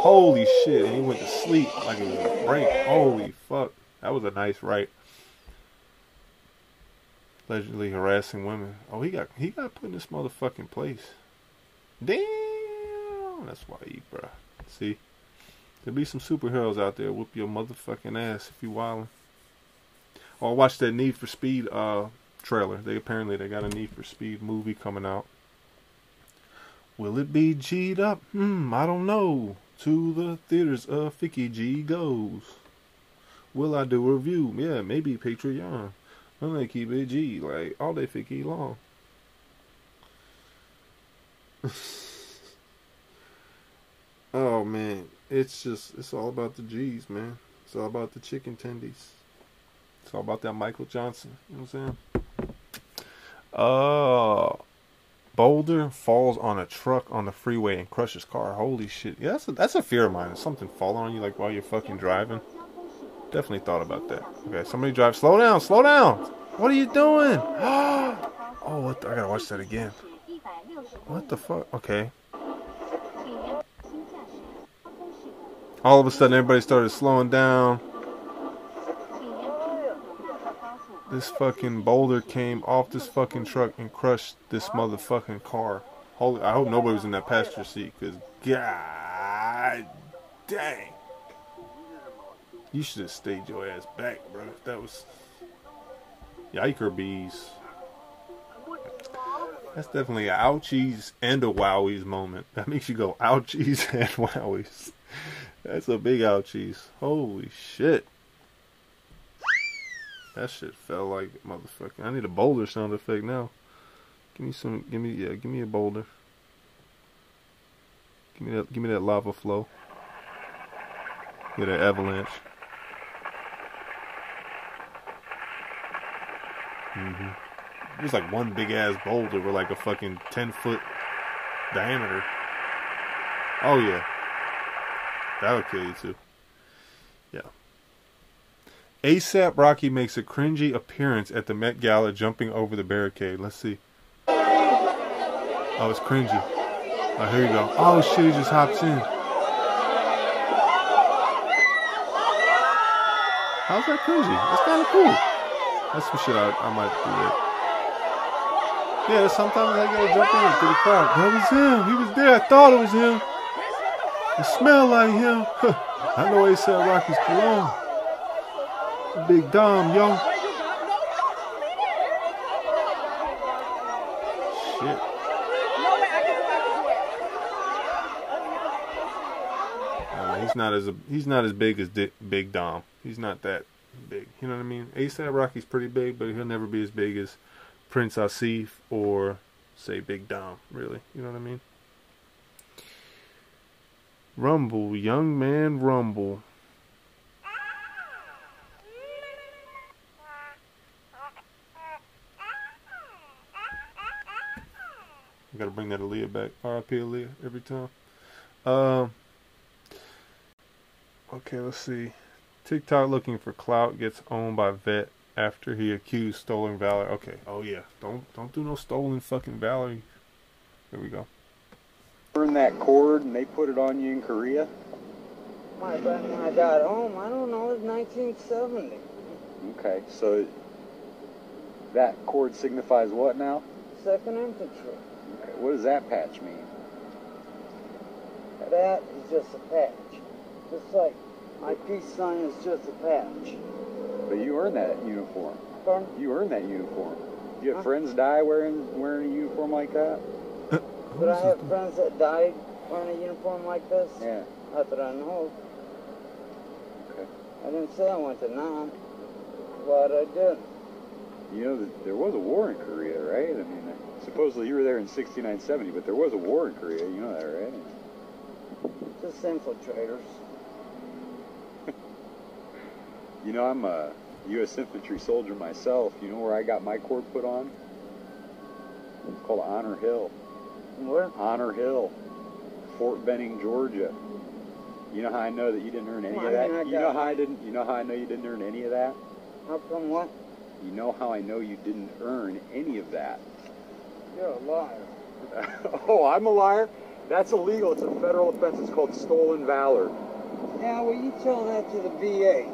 Holy shit, and he went to sleep like it was a break. Holy fuck. That was a nice right. Allegedly harassing women. Oh, he got he got put in this motherfucking place. Damn, that's why he, bruh. See, there be some superheroes out there whoop your motherfucking ass if you wildin'. Oh, I watched that Need for Speed uh trailer. They apparently they got a Need for Speed movie coming out. Will it be G'd up? Hmm, I don't know. To the theaters of Ficky G goes. Will I do a review? Yeah, maybe Patreon. I'm gonna keep it G, like all day Ficky long. [laughs] oh man, it's just it's all about the G's, man. It's all about the chicken tendies. It's all about that Michael Johnson. You know what I'm saying? Uh Boulder falls on a truck on the freeway and crushes car. Holy shit. Yeah, that's a, that's a fear of mine. Is something falling on you like while you're fucking driving? Definitely thought about that. Okay, somebody drive. Slow down, slow down. What are you doing? [gasps] oh, what the, I gotta watch that again. What the fuck? Okay. All of a sudden, everybody started slowing down. This fucking boulder came off this fucking truck and crushed this motherfucking car. Holy, I hope nobody was in that passenger seat, cause god dang. You should have stayed your ass back, bro. That was yiker bees. That's definitely an ouchies and a wowies moment. That makes you go ouchies [laughs] and wowies. That's a big ouchies. Holy shit. That shit felt like motherfucking. I need a boulder sound effect now. Give me some. Give me yeah. Give me a boulder. Give me that. Give me that lava flow. Get an avalanche. hmm It was like one big ass boulder with like a fucking ten foot diameter. Oh yeah, that'll kill you too. ASAP Rocky makes a cringy appearance at the Met Gala jumping over the barricade. Let's see. Oh, it's cringy. Oh, here you go. Oh shit, he just hops in. How's that cringy? That's kind of cool. That's some shit I, I might do that. Yeah, sometimes I gotta jump in to the crowd. That was him. He was there. I thought it was him. It smelled like him. [laughs] I know ASAP Rocky's cologne. Big Dom, yo. Shit. He's not as he's not as big as Big Dom. He's not that big. You know what I mean? ASAP Rocky's pretty big, but he'll never be as big as Prince Asif or say Big Dom. Really, you know what I mean? Rumble, young man, rumble. I gotta bring that Aaliyah back. RIP Aaliyah every time. Um, Okay, let's see. TikTok looking for clout gets owned by vet after he accused stolen valor. Okay. Oh yeah. Don't don't do no stolen fucking valor. There we go. Burn that cord and they put it on you in Korea. My, but when I got home, I don't know, it was 1970. Okay, so that cord signifies what now? Second infantry. Okay, what does that patch mean? That is just a patch. Just like my peace sign is just a patch. But you earned that uniform. Pardon? You earned that uniform. You have friends die wearing wearing a uniform like that? But I have friends that died wearing a uniform like this. Yeah. Not that I know. Okay. I didn't say I went to Nam, but I did. You know there was a war in Korea, right? I mean, supposedly you were there in 69, 70, but there was a war in Korea. You know that, right? Just infiltrators. [laughs] You know, I'm a U.S. infantry soldier myself. You know where I got my cord put on? It's called Honor Hill. Where? Honor Hill, Fort Benning, Georgia. You know how I know that you didn't earn any Well, of I that? mean, I you know how I didn't. You know how I know you didn't earn any of that? How come what? You know how I know you didn't earn any of that? You're a liar. [laughs] oh, I'm a liar. That's illegal. It's a federal offense. It's called stolen valor. Now, will you tell that to the VA.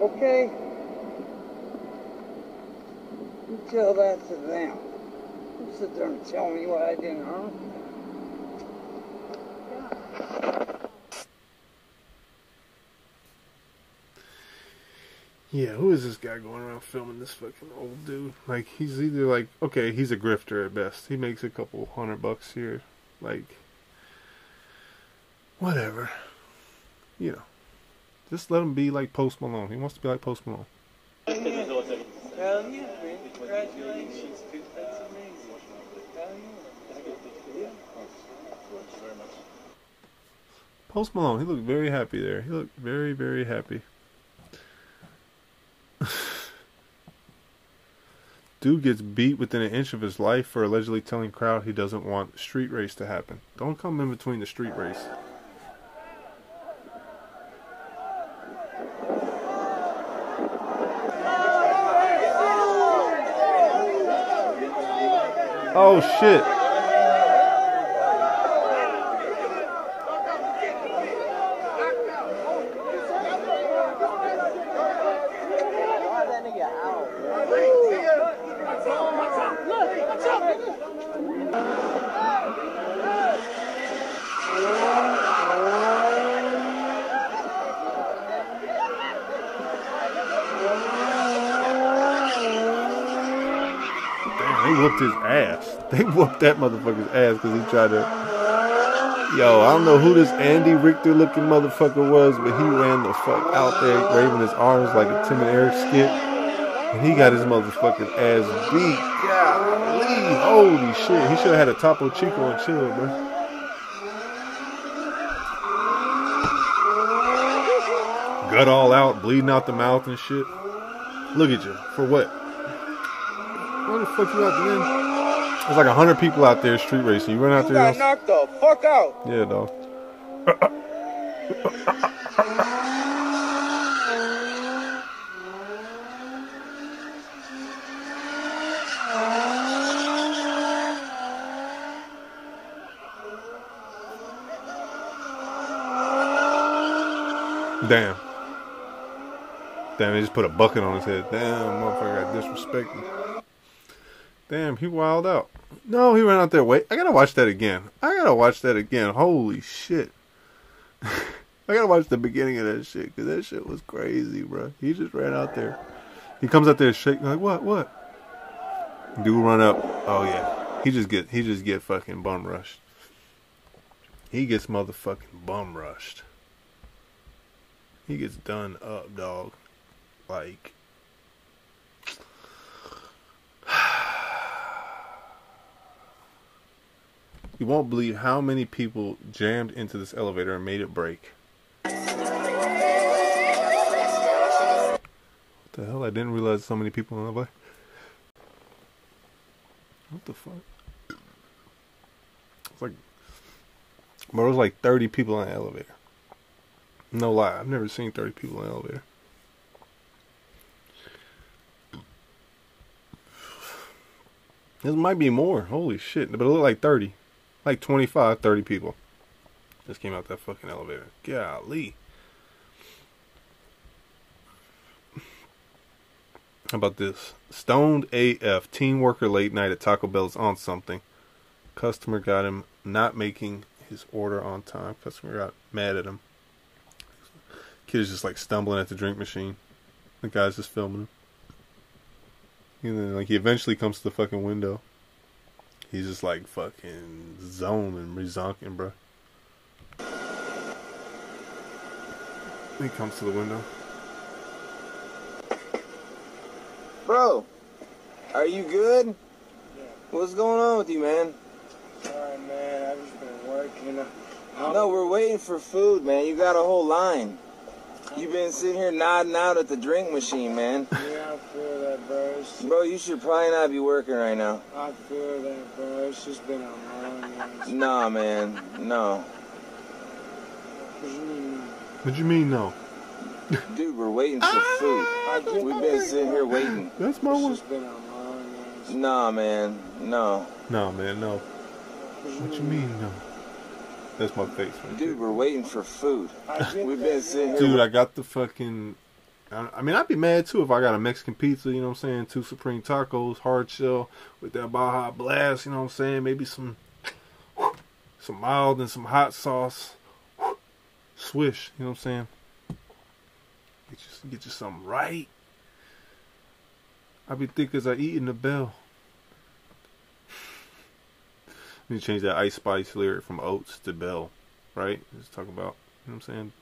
Okay? You tell that to them. You sit there and tell me what I didn't earn. Yeah, who is this guy going around filming this fucking old dude? Like, he's either like, okay, he's a grifter at best. He makes a couple hundred bucks here. Like, whatever. You know, just let him be like Post Malone. He wants to be like Post Malone. Congratulations. That's amazing. Post Malone, he looked very happy there. He looked very, very happy. Dude gets beat within an inch of his life for allegedly telling crowd he doesn't want street race to happen. Don't come in between the street race. Oh shit. Whooped his ass. [laughs] They whooped that motherfucker's ass because he tried to. Yo, I don't know who this Andy Richter looking motherfucker was, but he ran the fuck out there, waving his arms like a Tim and Eric skit. And he got his motherfucking ass beat. Golly, holy shit. He should have had a Topo Chico and chill, bro. Gut all out, bleeding out the mouth and shit. Look at you. For what? Fuck you out there? There's like a hundred people out there street racing. You run out You there. got knocked the fuck out. Yeah, dog. Damn. Damn, they just put a bucket on his head. Damn, motherfucker got disrespected. Damn, he wild out. No, he ran out there. Wait, I gotta watch that again. I gotta watch that again. Holy shit. [laughs] I gotta watch the beginning of that shit because that shit was crazy, bro. He just ran out there. He comes out there shaking like, what, what? Dude run up. Oh yeah. He just get he just get fucking bum rushed. He gets motherfucking bum rushed. He gets done up, dog. Like You won't believe how many people jammed into this elevator and made it break. What the hell? I didn't realize so many people in the elevator. What the fuck? It's like, bro, there was like 30 people in the elevator. No lie, I've never seen 30 people in an elevator. This might be more. Holy shit. But it looked like 30. Like 25, 30 people. Just came out that fucking elevator. Golly. How about this? Stoned AF. Teen worker late night at Taco Bell is on something. Customer got him not making his order on time. Customer got mad at him. Kid is just like stumbling at the drink machine. The guy's just filming him. And then like he eventually comes to the fucking window. He's just like fucking zoning, rezonking, bro. He comes to the window. Bro, are you good? What's going on with you, man? Sorry, man. I've just been working. No, we're waiting for food, man. You got a whole line. You've been sitting here nodding out at the drink machine, man. Yeah, I feel that, bro. You should probably not be working right now. I feel that, bro. It's just been a long ass. Nah, man. No. What you mean? What you mean no? Dude, we're waiting for ah, food. We've been sitting here waiting. That's my It's one. just been a long ass. Nah, man. No. No, man, no. What What you mean no? That's my face, man. Dude, we're waiting for food. We've been sitting here. Dude, I got the fucking. I mean, I'd be mad too if I got a Mexican pizza, you know what I'm saying? Two supreme tacos, hard shell with that Baja Blast, you know what I'm saying? Maybe some [laughs] some mild and some hot sauce. [laughs] Swish, you know what I'm saying? Get you, get you something right. I be thick as I eat in the bell. [laughs] Let me change that Ice Spice lyric from Oats to Bell, right? Just talk about, you know what I'm saying?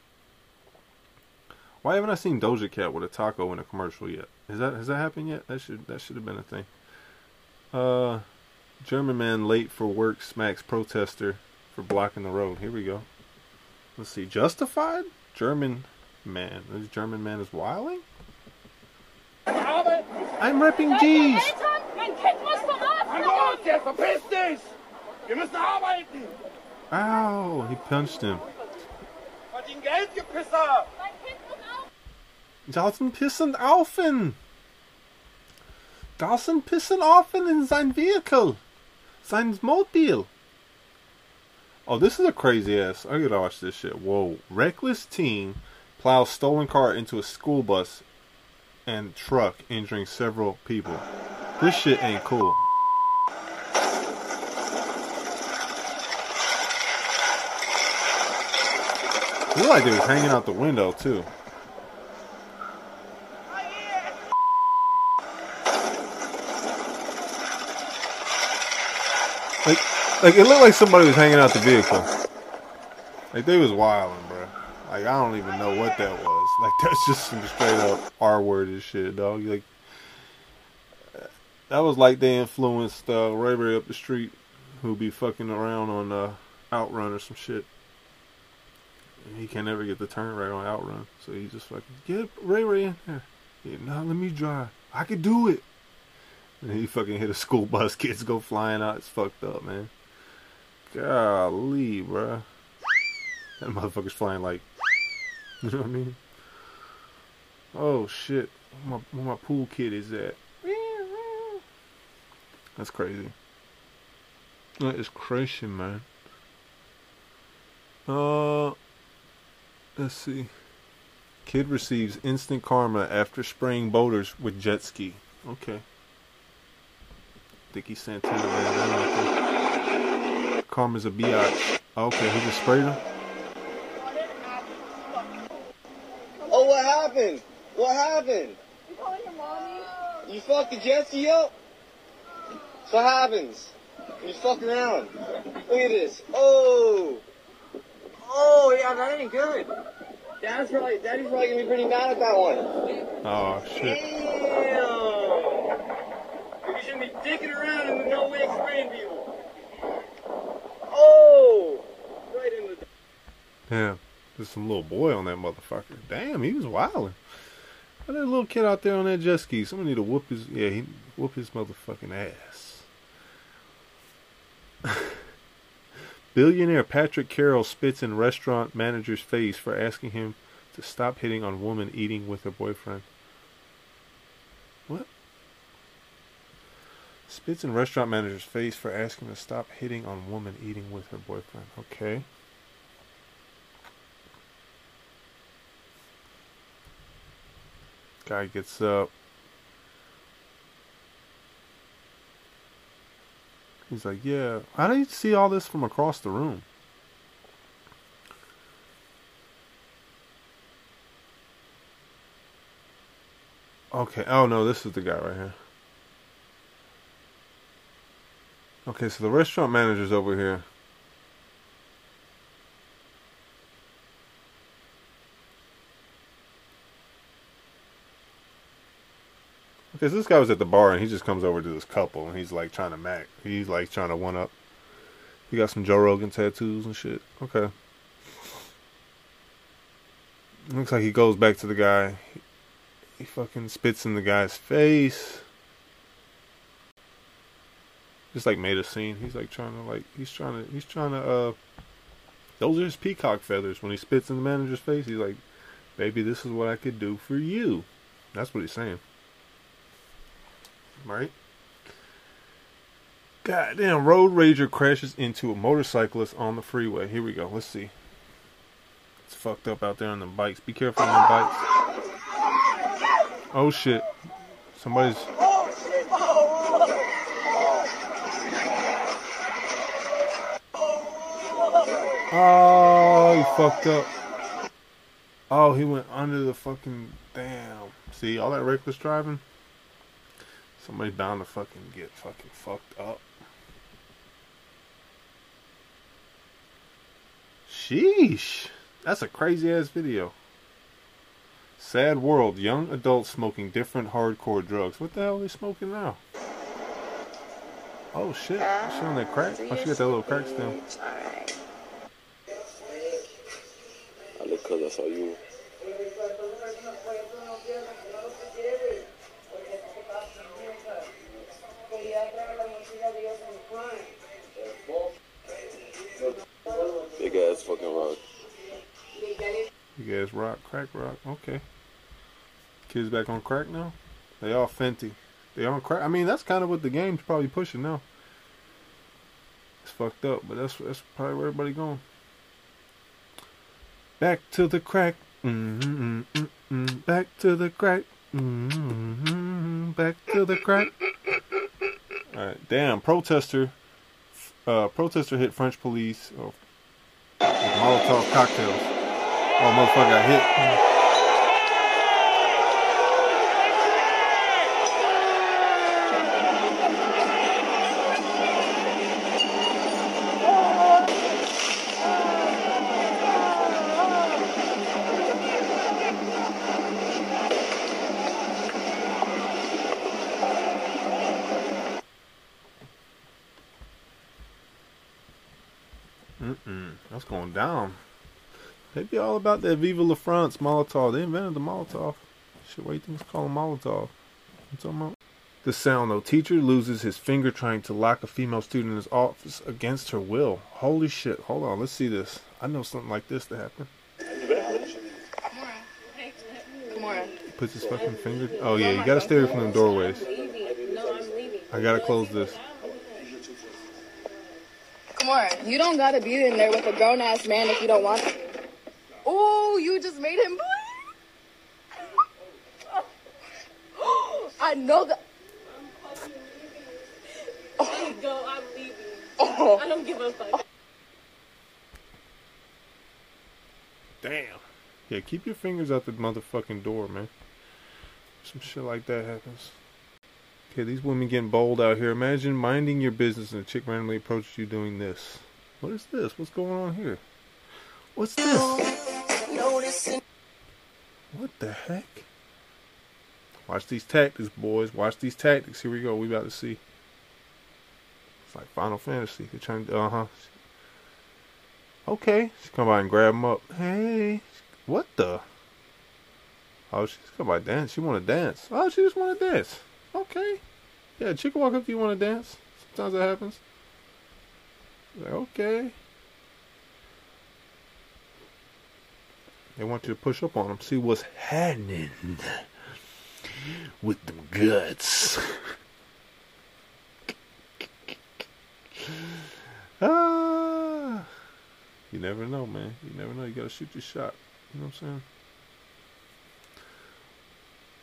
Why haven't I seen Doja Cat with a taco in a commercial yet? Is that has that happened yet? That should that should have been a thing. Uh, German man late for work smacks protester for blocking the road. Here we go. Let's see. Justified? German man. This German man is wiling. I'm ripping G's. Mein Kind muss zum Arzt. Hallo, jetzt verpiss dich! Wir müssen arbeiten! Ow! He punched him. Dawson pissen offen. Dawson pissen offen in sein vehicle. Sein mobile! Oh, this is a crazy ass. I gotta watch this shit. Whoa. Reckless teen plows stolen car into a school bus and truck, injuring several people. This shit ain't cool. Look like they was hanging out the window too. Like, like it looked like somebody was hanging out the vehicle. Like they was wilding, bro. Like I don't even know what that was. [laughs] Like that's just some straight up R word worded shit, dog. Like that was like they influenced uh, Ray Ray up the street, who be fucking around on uh, Outrun or some shit. And he can never get the turn right on Outrun, so he just fucking get Ray Ray in there. Yeah, now let me drive. I could do it. And he fucking hit a school [laughs] bus. Kids go flying out. It's fucked up, man. Golly, bruh. That motherfucker's flying like, [laughs] you know what I mean? Oh shit, where my, where my pool kid is at? That's crazy. That is crazy, man. Uh, let's see. Kid receives instant karma after spraying boaters with jet ski. Okay. Think he Santana Van Damme out there. Karma's a biatch. Oh, okay, he just sprayed him. Oh, what happened? What happened? You calling your mommy? You fucked the jet ski up? So what happens? You fuck around. Look at this. Oh. Oh, yeah, that ain't good. Dad's probably, Daddy's probably gonna be pretty mad at that one. Oh shit. Damn. You shouldn't be dicking around and no way spraying people. Oh. Right in the. Damn. There's some little boy on that motherfucker. Damn, he was wilding. That little kid out there on that jet ski. Someone need to whoop his yeah, he whoop his motherfucking ass. [laughs] Billionaire Patrick Carroll spits in restaurant manager's face for asking him to stop hitting on woman eating with her boyfriend. What? Spits in restaurant manager's face for asking to stop hitting on woman eating with her boyfriend. Okay. Guy gets up. He's like, yeah. How do you see all this from across the room? Okay. Oh no, this is the guy right here. Okay, so the restaurant manager's over here. So this guy was at the bar and he just comes over to this couple and he's like trying to mac. He's like trying to one up. He got some Joe Rogan tattoos and shit. Okay. Looks like he goes back to the guy. He, he fucking spits in the guy's face. Just like made a scene. He's like trying to like he's trying to he's trying to uh those are his peacock feathers. When he spits in the manager's face, he's like, Baby, this is what I could do for you. That's what he's saying. Right? Goddamn, road rager crashes into a motorcyclist on the freeway. Here we go. Let's see. It's fucked up out there on the bikes. Be careful on the bikes. Oh shit. Somebody's. Oh, he fucked up. Oh, he went under the fucking. Damn. See, all that reckless driving? Somebody's bound to fucking get fucking fucked up. Sheesh. That's a crazy ass video. Sad world. Young adults smoking different hardcore drugs. What the hell are they smoking now? Oh shit. She on that crack? Oh, she got that little crack still. I look cause I saw you. Big ass fucking rock. Big ass rock, crack rock. Okay. Kids back on crack now? They all Fenty. They on crack. I mean, that's kind of what the game's probably pushing now. It's fucked up, but that's that's probably where everybody going. Back to the crack. mm mm mm Back to the crack. mm Back to the crack. All right, damn protester. Uh, protester hit French police oh, with Molotov cocktails. Oh, motherfucker got hit. About that Viva La France Molotov. They invented the Molotov. Shit, why you think it's called a Molotov? You talking about? The sound though. Teacher loses his finger trying to lock a female student in his office against her will. Holy shit. Hold on. Let's see this. I know something like this to happen. Puts his fucking finger. Oh yeah, you gotta stay away from the doorways. I'm leaving. I gotta close this. Kimura, you don't gotta be in there with a grown ass man if you don't want to. Oh, you just made him bleed. I know that. Let it go. I'm leaving. Oh. I don't give a fuck. Damn. Yeah, keep your fingers out the motherfucking door, man. Some shit like that happens. Okay, these women getting bold out here. Imagine minding your business and a chick randomly approaches you doing this. What is this? What's going on here? What's this? What the heck? Watch these tactics, boys. Watch these tactics. Here we go. We about to see. It's like Final Fantasy. You're trying to, uh huh. Okay. She come by and grab him up. Hey. What the? Oh, she's come by dance. She want to dance. Oh, she just want to dance. Okay. Yeah, chick walk up. if you want to dance? Sometimes that happens. Like, okay. They want you to push up on them, see what's happening with them guts. [laughs] ah, you never know, man. You never know. You gotta shoot your shot. You know what I'm saying?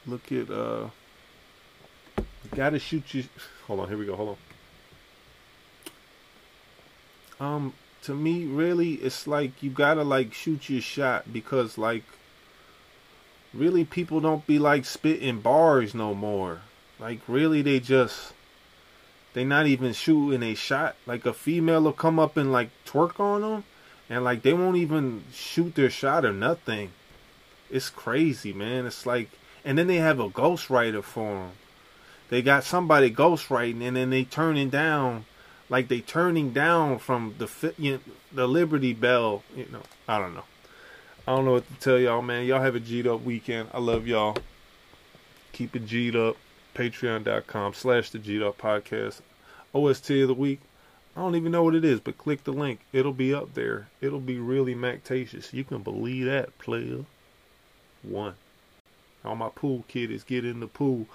Look at uh, you gotta shoot your. Hold on, here we go. Hold on. Um, to me, really, it's like you gotta like shoot your shot because like really people don't be like spitting bars no more. Like really they just they not even shooting a shot. Like a female will come up and like twerk on them and like they won't even shoot their shot or nothing. It's crazy, man. It's like and then they have a ghostwriter for them. They got somebody ghostwriting and then they turning down like they turning down from the you know, the Liberty Bell, you know. I don't know. I don't know what to tell y'all, man. Y'all have a G'd up weekend. I love y'all. Keep it G'd up. Patreon.com slash the G'd up podcast. OST of the week. I don't even know what it is, but click the link. It'll be up there. It'll be really mactatious. You can believe that, player. One. All my pool kitties get in the pool.